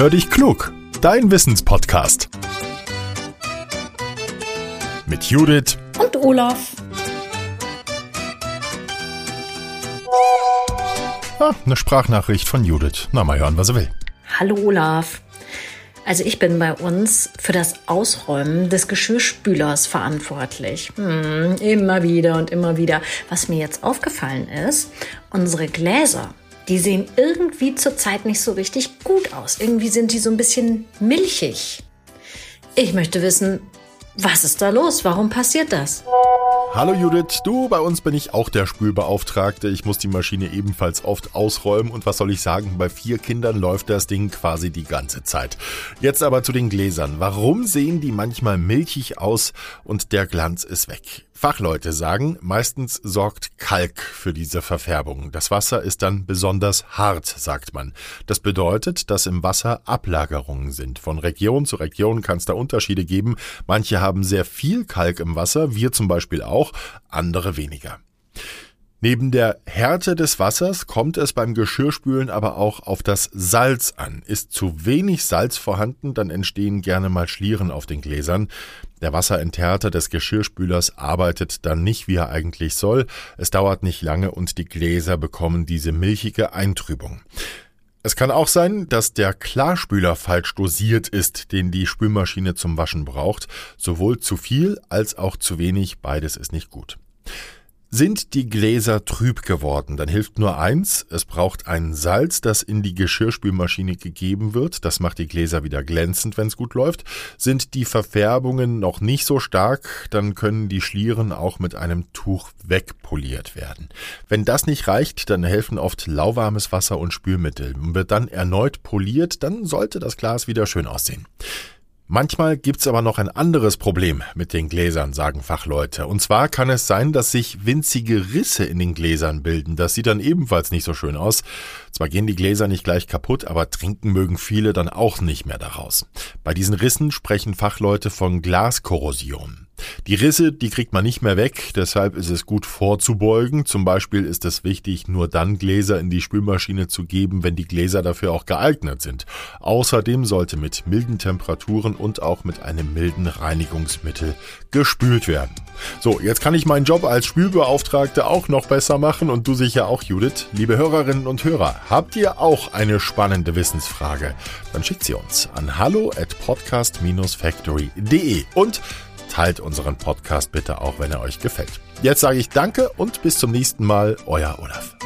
Hör dich klug, dein Wissenspodcast. Mit Judith und Olaf. Ah, eine Sprachnachricht von Judith. Na, mal hören, was er will. Hallo Olaf. Also ich bin bei uns für das Ausräumen des Geschirrspülers verantwortlich. Hm, immer wieder und immer wieder. Was mir jetzt aufgefallen ist, unsere Gläser, die sehen irgendwie zurzeit nicht so richtig gut aus. Irgendwie sind die so ein bisschen milchig. Ich möchte wissen, was ist da los? Warum passiert das? Hallo Judith, du, bei uns bin ich auch der Spülbeauftragte. Ich muss die Maschine ebenfalls oft ausräumen und was soll ich sagen, bei vier Kindern läuft das Ding quasi die ganze Zeit. Jetzt aber zu den Gläsern. Warum sehen die manchmal milchig aus und der Glanz ist weg? Fachleute sagen, meistens sorgt Kalk für diese Verfärbung. Das Wasser ist dann besonders hart, sagt man. Das bedeutet, dass im Wasser Ablagerungen sind. Von Region zu Region kann es da Unterschiede geben. Manche haben sehr viel Kalk im Wasser, wir zum Beispiel auch, andere weniger. Neben der Härte des Wassers kommt es beim Geschirrspülen aber auch auf das Salz an. Ist zu wenig Salz vorhanden, dann entstehen gerne mal Schlieren auf den Gläsern. Der Wasserenthärter des Geschirrspülers arbeitet dann nicht, wie er eigentlich soll. Es dauert nicht lange und die Gläser bekommen diese milchige Eintrübung. Es kann auch sein, dass der Klarspüler falsch dosiert ist, den die Spülmaschine zum Waschen braucht. Sowohl zu viel als auch zu wenig, beides ist nicht gut. Sind die Gläser trüb geworden, dann hilft nur eins, es braucht ein Salz, das in die Geschirrspülmaschine gegeben wird, das macht die Gläser wieder glänzend, wenn es gut läuft. Sind die Verfärbungen noch nicht so stark, dann können die Schlieren auch mit einem Tuch wegpoliert werden. Wenn das nicht reicht, dann helfen oft lauwarmes Wasser und Spülmittel. Wird dann erneut poliert, dann sollte das Glas wieder schön aussehen. Manchmal gibt's aber noch ein anderes Problem mit den Gläsern, sagen Fachleute. Und zwar kann es sein, dass sich winzige Risse in den Gläsern bilden. Das sieht dann ebenfalls nicht so schön aus. Zwar gehen die Gläser nicht gleich kaputt, aber trinken mögen viele dann auch nicht mehr daraus. Bei diesen Rissen sprechen Fachleute von Glaskorrosion. Die Risse, die kriegt man nicht mehr weg, deshalb ist es gut vorzubeugen. Zum Beispiel ist es wichtig, nur dann Gläser in die Spülmaschine zu geben, wenn die Gläser dafür auch geeignet sind. Außerdem sollte mit milden Temperaturen und auch mit einem milden Reinigungsmittel gespült werden. So, jetzt kann ich meinen Job als Spülbeauftragte auch noch besser machen und du sicher auch, Judith. Liebe Hörerinnen und Hörer, habt ihr auch eine spannende Wissensfrage? Dann schickt sie uns an hallo at podcast-factory.de und teilt unseren Podcast bitte auch, wenn er euch gefällt. Jetzt sage ich Danke und bis zum nächsten Mal, euer Olaf.